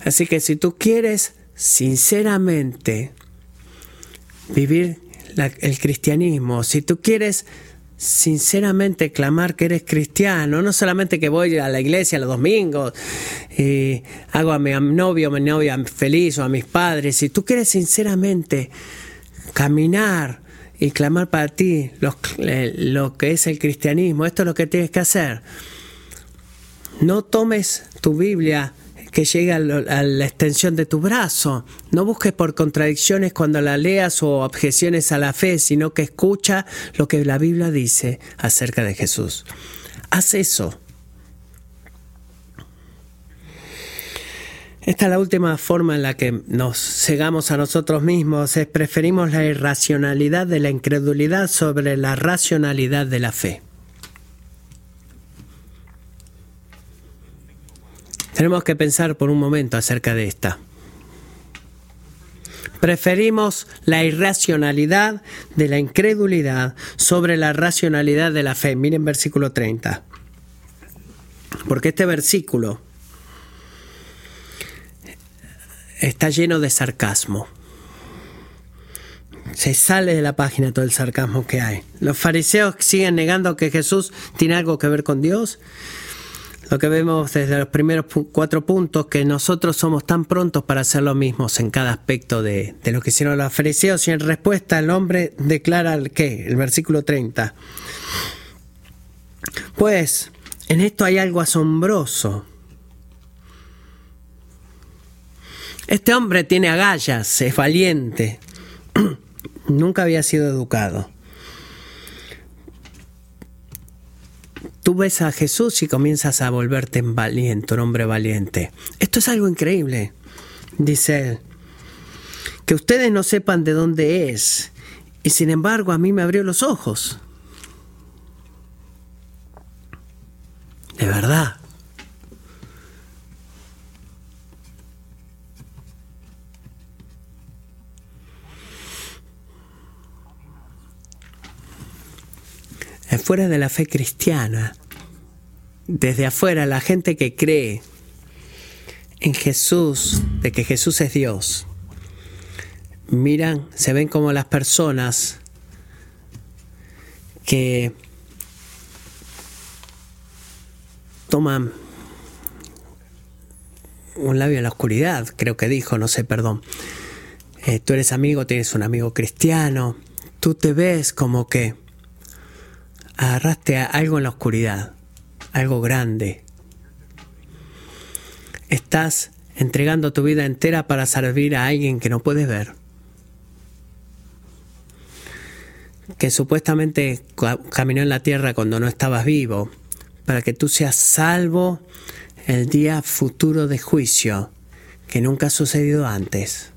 Así que si tú quieres sinceramente vivir el cristianismo, si tú quieres sinceramente clamar que eres cristiano, no solamente que voy a la iglesia los domingos y hago a mi novio o mi novia feliz o a mis padres, si tú quieres sinceramente caminar y clamar para ti lo, lo que es el cristianismo, esto es lo que tienes que hacer. No tomes tu Biblia que llegue a, la extensión de tu brazo. No busques por contradicciones cuando la leas o objeciones a la fe, sino que escucha lo que la Biblia dice acerca de Jesús. Haz eso. Esta es la última forma en la que nos cegamos a nosotros mismos, es preferimos la irracionalidad de la incredulidad sobre la racionalidad de la fe. Tenemos que pensar por un momento acerca de esta. Preferimos la irracionalidad de la incredulidad sobre la racionalidad de la fe. Miren versículo 30. Porque este versículo está lleno de sarcasmo. Se sale de la página todo el sarcasmo que hay. Los fariseos siguen negando que Jesús tiene algo que ver con Dios lo que vemos desde los primeros cuatro puntos, que nosotros somos tan prontos para hacer lo mismo en cada aspecto de, lo que hicieron los fariseos y en respuesta el hombre declara el qué, el versículo 30. Pues en esto hay algo asombroso. Este hombre tiene agallas, es valiente, nunca había sido educado tú ves a Jesús y comienzas a volverte en valiente, un hombre valiente. Esto es algo increíble, dice él. Que ustedes no sepan de dónde es, y sin embargo a mí me abrió los ojos. De verdad. Fuera de la fe cristiana, desde afuera, la gente que cree en Jesús, de que Jesús es Dios, miran, se ven como las personas que toman un labio en la oscuridad, creo que dijo, no sé, perdón. Eh, tú eres amigo, tienes un amigo cristiano, tú te ves como que agarraste a algo en la oscuridad, algo grande. Estás entregando tu vida entera para servir a alguien que no puedes ver. Que supuestamente caminó en la tierra cuando no estabas vivo, para que tú seas salvo el día futuro de juicio, que nunca ha sucedido antes.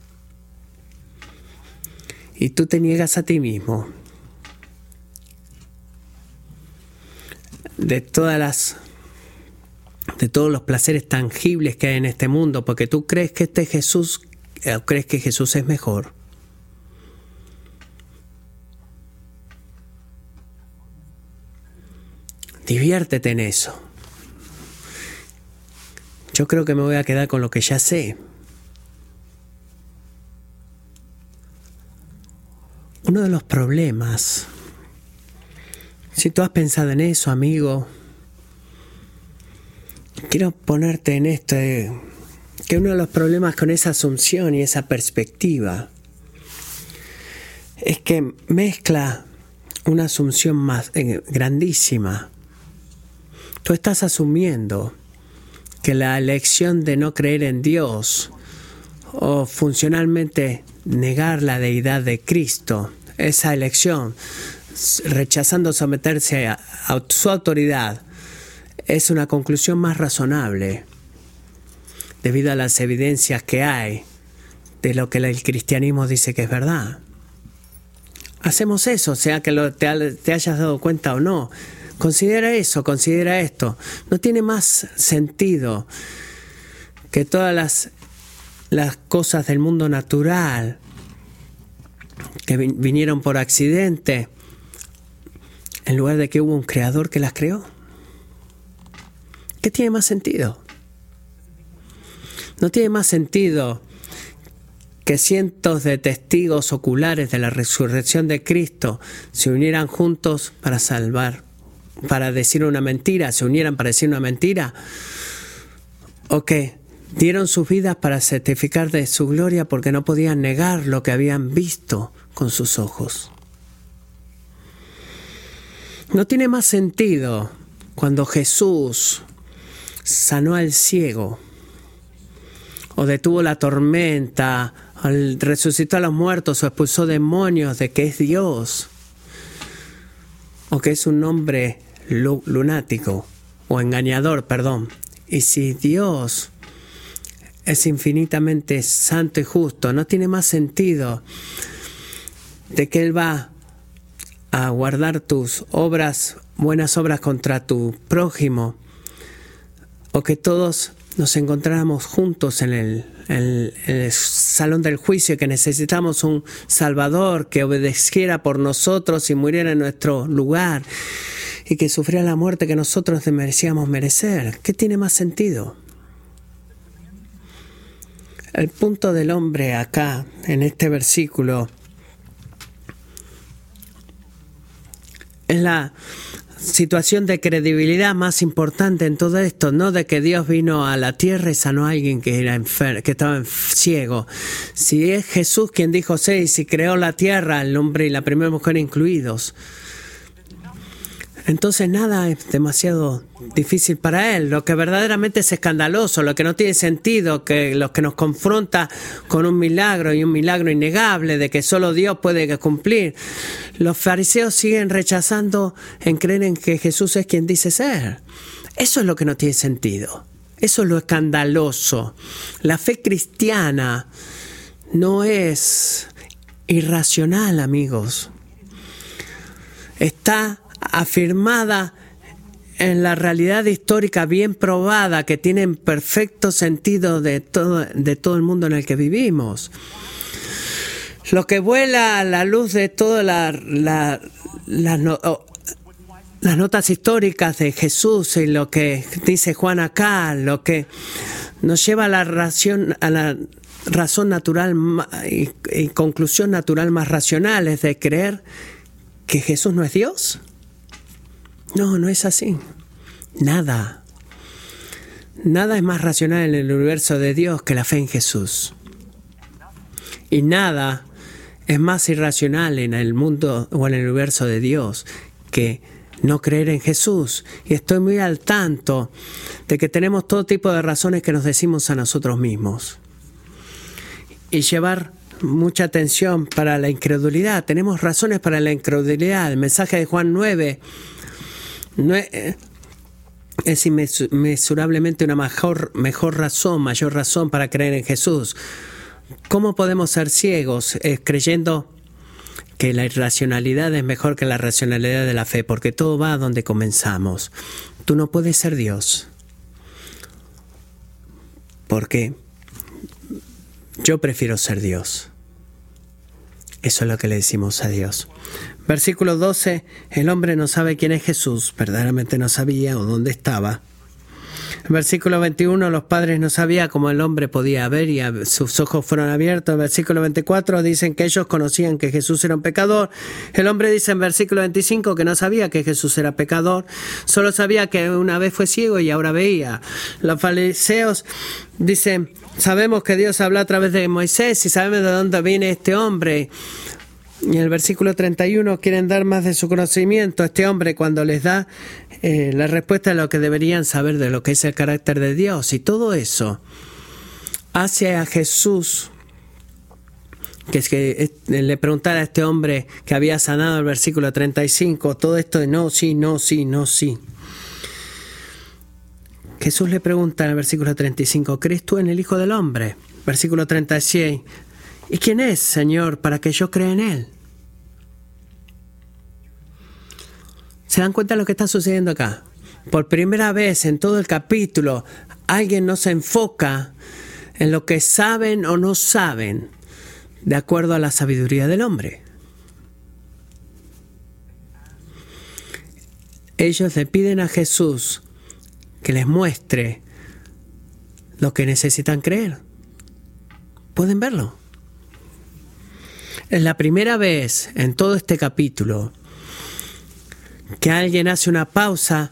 Y tú te niegas a ti mismo, de todas las de todos los placeres tangibles que hay en este mundo, porque tú crees que este Jesús, eh, crees que Jesús es mejor. Diviértete en eso. Yo creo que me voy a quedar con lo que ya sé. Uno de los problemas si tú has pensado en eso, amigo, quiero ponerte en esto, que uno de los problemas con esa asunción y esa perspectiva es que mezcla una asunción más eh, grandísima. Tú estás asumiendo que la elección de no creer en Dios o funcionalmente negar la deidad de Cristo, esa elección rechazando someterse a, su autoridad es una conclusión más razonable debido a las evidencias que hay de lo que el cristianismo dice que es verdad. Hacemos eso, sea que te, te hayas dado cuenta o no. Considera eso, considera esto. No tiene más sentido que todas las cosas del mundo natural que vinieron por accidente en lugar de que hubo un creador que las creó? ¿Qué tiene más sentido? No tiene más sentido que cientos de testigos oculares de la resurrección de Cristo se unieran juntos para salvar, para decir una mentira, se unieran para decir una mentira, o que dieron sus vidas para certificar de su gloria porque no podían negar lo que habían visto con sus ojos. No tiene más sentido cuando Jesús sanó al ciego o detuvo la tormenta, resucitó a los muertos o expulsó demonios de que es Dios o que es un hombre lunático o engañador, perdón. Y si Dios es infinitamente santo y justo, no tiene más sentido de que Él va a guardar tus obras, buenas obras contra tu prójimo, o que todos nos encontráramos juntos en el, salón del juicio, que necesitamos un Salvador que obedeciera por nosotros y muriera en nuestro lugar y que sufriera la muerte que nosotros merecíamos merecer. ¿Qué tiene más sentido? El punto del hombre acá, en este versículo, es la situación de credibilidad más importante en todo esto, no de que Dios vino a la tierra y sanó a alguien que era que estaba ciego. Si es Jesús quien dijo seis y creó la tierra, el hombre y la primera mujer incluidos. Entonces nada es demasiado difícil para él. Lo que verdaderamente es escandaloso, lo que no tiene sentido, que lo que nos confronta con un milagro y un milagro innegable de que solo Dios puede cumplir. Los fariseos siguen rechazando en creer en que Jesús es quien dice ser. Eso es lo que no tiene sentido. Eso es lo escandaloso. La fe cristiana no es irracional, amigos. Está afirmada en la realidad histórica bien probada que tiene perfecto sentido de todo, de todo el mundo en el que vivimos. Lo que vuela a la luz de todas la, las notas históricas de Jesús y lo que dice Juan acá, lo que nos lleva a la, ración, a la razón natural y, y conclusión natural más racional es de creer que Jesús no es Dios. No, no es así. Nada. Nada es más racional en el universo de Dios que la fe en Jesús. Y nada es más irracional en el mundo o en el universo de Dios que no creer en Jesús. Y estoy muy al tanto de que tenemos todo tipo de razones que nos decimos a nosotros mismos. Y llevar mucha atención para la incredulidad. Tenemos razones para la incredulidad. El mensaje de Juan 9 no es, inmesurablemente una mejor, mejor razón, mayor razón para creer en Jesús. ¿Cómo podemos ser ciegos eh, creyendo que la irracionalidad es mejor que la racionalidad de la fe? Porque todo va a donde comenzamos. Tú no puedes ser Dios. Porque yo prefiero ser Dios. Eso es lo que le decimos a Dios. Versículo 12, el hombre no sabe quién es Jesús, verdaderamente no sabía o dónde estaba. Versículo 21, los padres no sabían cómo el hombre podía ver y sus ojos fueron abiertos. Versículo 24, dicen que ellos conocían que Jesús era un pecador. El hombre dice en versículo 25 que no sabía que Jesús era pecador, solo sabía que una vez fue ciego y ahora veía. Los fariseos dicen, sabemos que Dios habla a través de Moisés y sabemos de dónde viene este hombre. Y el versículo 31 quieren dar más de su conocimiento a este hombre cuando les da eh, la respuesta a lo que deberían saber de lo que es el carácter de Dios. Y todo eso hace a Jesús, que es que eh, le preguntara a este hombre que había sanado el versículo 35, todo esto de no, sí, no, sí, no, sí. Jesús le pregunta en el versículo 35, ¿crees tú en el Hijo del Hombre? Versículo 36, ¿y quién es, Señor, para que yo crea en Él? ¿Se dan cuenta de lo que está sucediendo acá? Por primera vez en todo el capítulo, alguien no se enfoca en lo que saben o no saben de acuerdo a la sabiduría del hombre. Ellos le piden a Jesús que les muestre lo que necesitan creer. Pueden verlo. Es la primera vez en todo este capítulo que alguien hace una pausa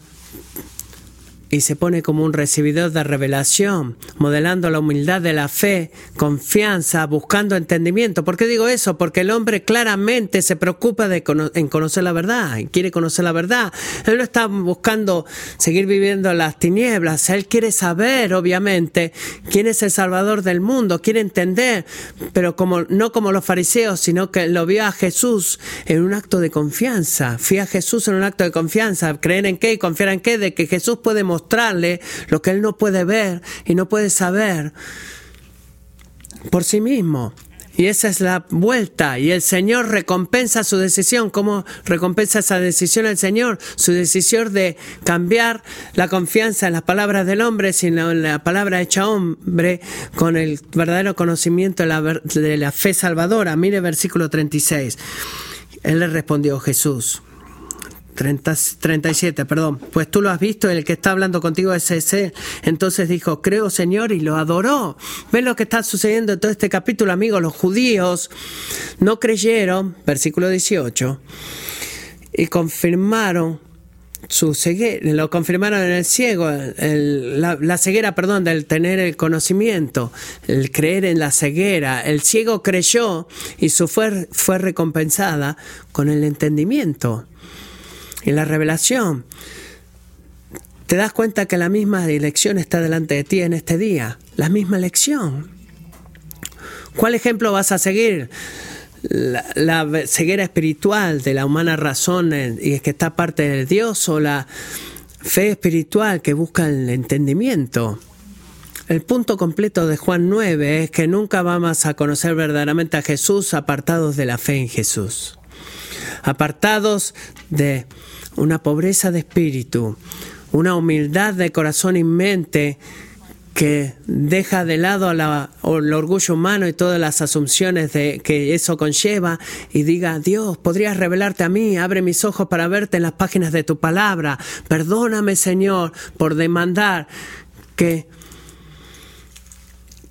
y se pone como un recibidor de revelación, modelando la humildad de la fe, confianza, buscando entendimiento. ¿Por qué digo eso? Porque el hombre claramente se preocupa de en conocer la verdad, quiere conocer la verdad. Él no está buscando seguir viviendo las tinieblas, él quiere saber, obviamente, quién es el Salvador del mundo, quiere entender, pero como no como los fariseos, sino que lo vio a Jesús en un acto de confianza. Fui a Jesús en un acto de confianza, creer en qué y confiar en qué, de que Jesús puede mostrar mostrarle lo que él no puede ver y no puede saber por sí mismo. Y esa es la vuelta. Y el Señor recompensa su decisión. ¿Cómo recompensa esa decisión el Señor? Su decisión de cambiar la confianza en las palabras del hombre, sino en la palabra hecha hombre, con el verdadero conocimiento de la, de la fe salvadora. Mire versículo 36. Él le respondió Jesús. 37, perdón. Pues tú lo has visto, el que está hablando contigo es ese. Entonces dijo, creo Señor, y lo adoró. ¿Ven lo que está sucediendo en todo este capítulo, amigos? Los judíos no creyeron, versículo 18, y confirmaron su ceguera, lo confirmaron en el ciego, la, ceguera, perdón, del tener el conocimiento, el creer en la ceguera. El ciego creyó y su fe fue recompensada con el entendimiento. Y la revelación, te das cuenta que la misma elección está delante de ti en este día, la misma elección. ¿Cuál ejemplo vas a seguir? La, ceguera espiritual de la humana razón y es que está parte de Dios o la fe espiritual que busca el entendimiento. El punto completo de Juan 9 es que nunca vamos a conocer verdaderamente a Jesús apartados de la fe en Jesús, apartados de una pobreza de espíritu, una humildad de corazón y mente que deja de lado el orgullo humano y todas las asunciones de, que eso conlleva y diga, Dios, podrías revelarte a mí, abre mis ojos para verte en las páginas de tu palabra, perdóname Señor por demandar que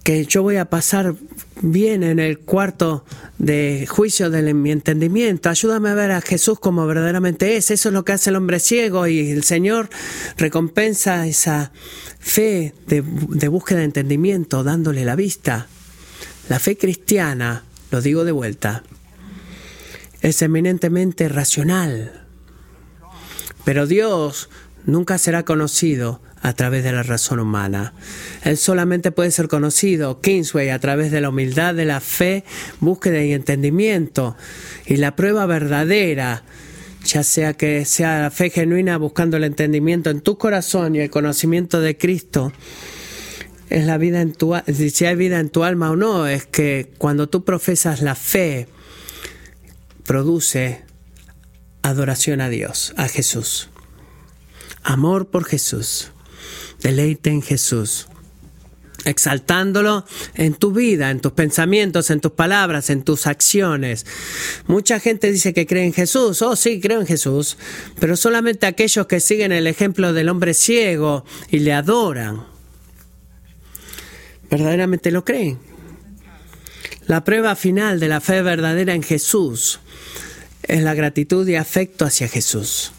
que yo voy a pasar bien en el cuarto de juicio de mi entendimiento. Ayúdame a ver a Jesús como verdaderamente es. Eso es lo que hace el hombre ciego y el Señor recompensa esa fe de, de búsqueda de entendimiento dándole la vista. La fe cristiana, lo digo de vuelta, es eminentemente racional. Pero Dios nunca será conocido a través de la razón humana. Él solamente puede ser conocido, Kingsway, a través de la humildad de la fe, búsqueda y entendimiento. Y la prueba verdadera, ya sea que sea la fe genuina buscando el entendimiento en tu corazón y el conocimiento de Cristo, es la vida en tu si hay vida en tu alma o no, es que cuando tú profesas la fe, produce adoración a Dios, a Jesús. Amor por Jesús deleite en Jesús, exaltándolo en tu vida, en tus pensamientos, en tus palabras, en tus acciones. Mucha gente dice que cree en Jesús, oh sí, creo en Jesús, pero solamente aquellos que siguen el ejemplo del hombre ciego y le adoran, verdaderamente lo creen. La prueba final de la fe verdadera en Jesús es la gratitud y afecto hacia Jesús.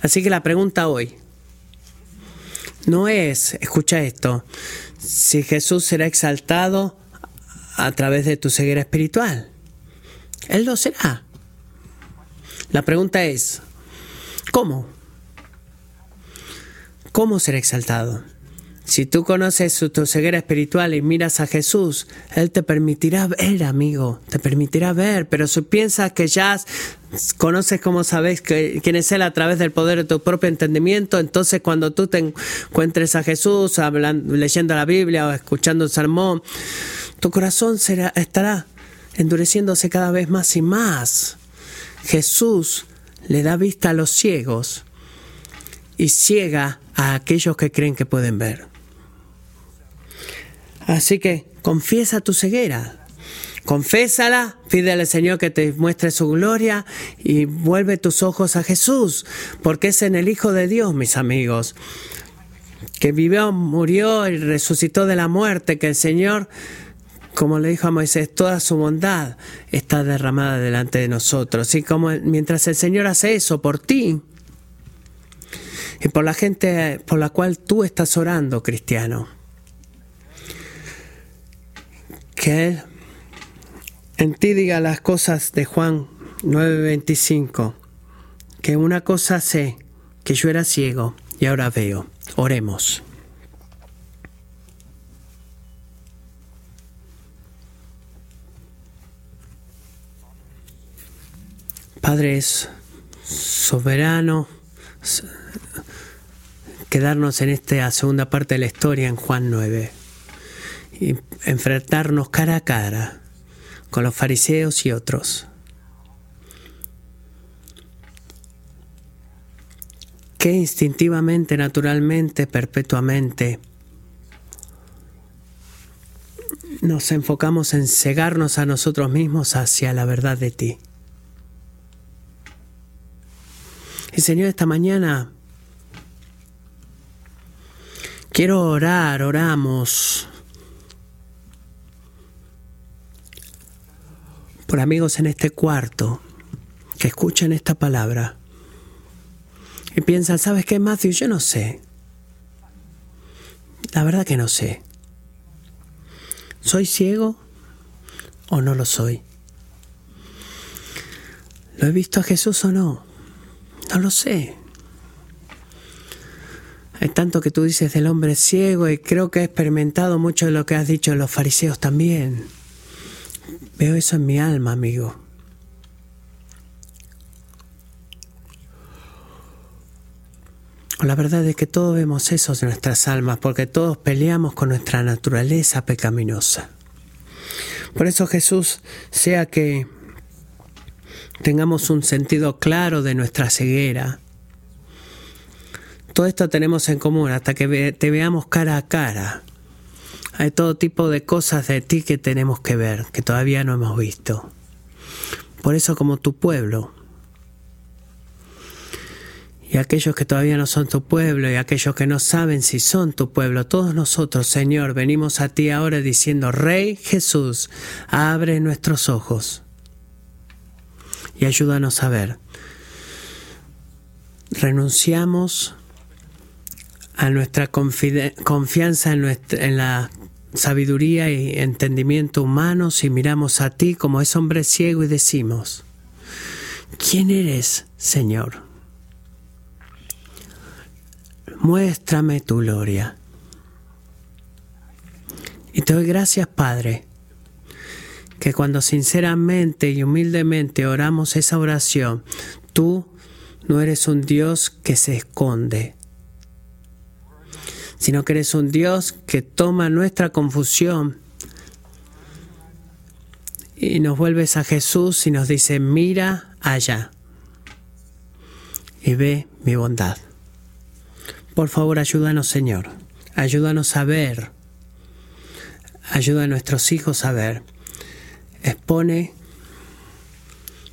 Así que la pregunta hoy, no es, escucha esto, si Jesús será exaltado a través de tu ceguera espiritual. Él lo será. La pregunta es, ¿cómo? ¿Cómo será exaltado? Si tú conoces tu ceguera espiritual y miras a Jesús, Él te permitirá ver, amigo, te permitirá ver, pero si piensas que ya conoces cómo sabes quién es Él a través del poder de tu propio entendimiento, entonces cuando tú te encuentres a Jesús leyendo la Biblia o escuchando un sermón, tu corazón será, estará endureciéndose cada vez más y más. Jesús le da vista a los ciegos y ciega a aquellos que creen que pueden ver. Así que confiesa tu ceguera. Confésala, pídele al Señor que te muestre su gloria y vuelve tus ojos a Jesús, porque es en el Hijo de Dios, mis amigos, que vivió, murió y resucitó de la muerte, que el Señor, como le dijo a Moisés, toda su bondad está derramada delante de nosotros. Y como mientras el Señor hace eso por ti y por la gente por la cual tú estás orando, cristiano, que Él en ti diga las cosas de Juan 9:25, que una cosa sé, que yo era ciego y ahora veo. Oremos. Padre soberano, quedarnos en esta segunda parte de la historia en Juan 9 y enfrentarnos cara a cara con los fariseos y otros. Que instintivamente, naturalmente, perpetuamente nos enfocamos en cegarnos a nosotros mismos hacia la verdad de ti. Y Señor, esta mañana quiero orar, oramos por amigos en este cuarto que escuchan esta palabra y piensan, ¿sabes qué, Matthew? Yo no sé. La verdad que no sé. ¿Soy ciego o no lo soy? ¿Lo he visto a Jesús o no? No lo sé. Hay tanto que tú dices del hombre ciego y creo que he experimentado mucho de lo que has dicho los fariseos también. Veo eso en mi alma, amigo. La verdad es que todos vemos eso en nuestras almas porque todos peleamos con nuestra naturaleza pecaminosa. Por eso Jesús, sea que tengamos un sentido claro de nuestra ceguera, todo esto tenemos en común hasta que te veamos cara a cara. Hay todo tipo de cosas de ti que tenemos que ver, que todavía no hemos visto. Por eso como tu pueblo, y aquellos que todavía no son tu pueblo y aquellos que no saben si son tu pueblo, todos nosotros, Señor, venimos a ti ahora diciendo, Rey Jesús, abre nuestros ojos y ayúdanos a ver. Renunciamos a nuestra confianza en, en la sabiduría y entendimiento humanos y miramos a ti como es hombre ciego y decimos, ¿quién eres, Señor? Muéstrame tu gloria. Y te doy gracias, Padre, que cuando sinceramente y humildemente oramos esa oración, tú no eres un Dios que se esconde, sino que eres un Dios que toma nuestra confusión y nos vuelves a Jesús y nos dice, mira allá y ve mi bondad. Por favor, ayúdanos, Señor. Ayúdanos a ver. Ayuda a nuestros hijos a ver. Expone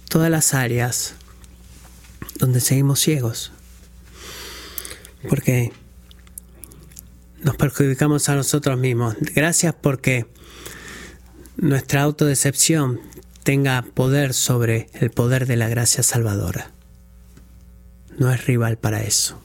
todas las áreas donde seguimos ciegos. Porque nos perjudicamos a nosotros mismos. Gracias porque nuestra autodecepción tenga poder sobre el poder de la gracia salvadora. No es rival para eso.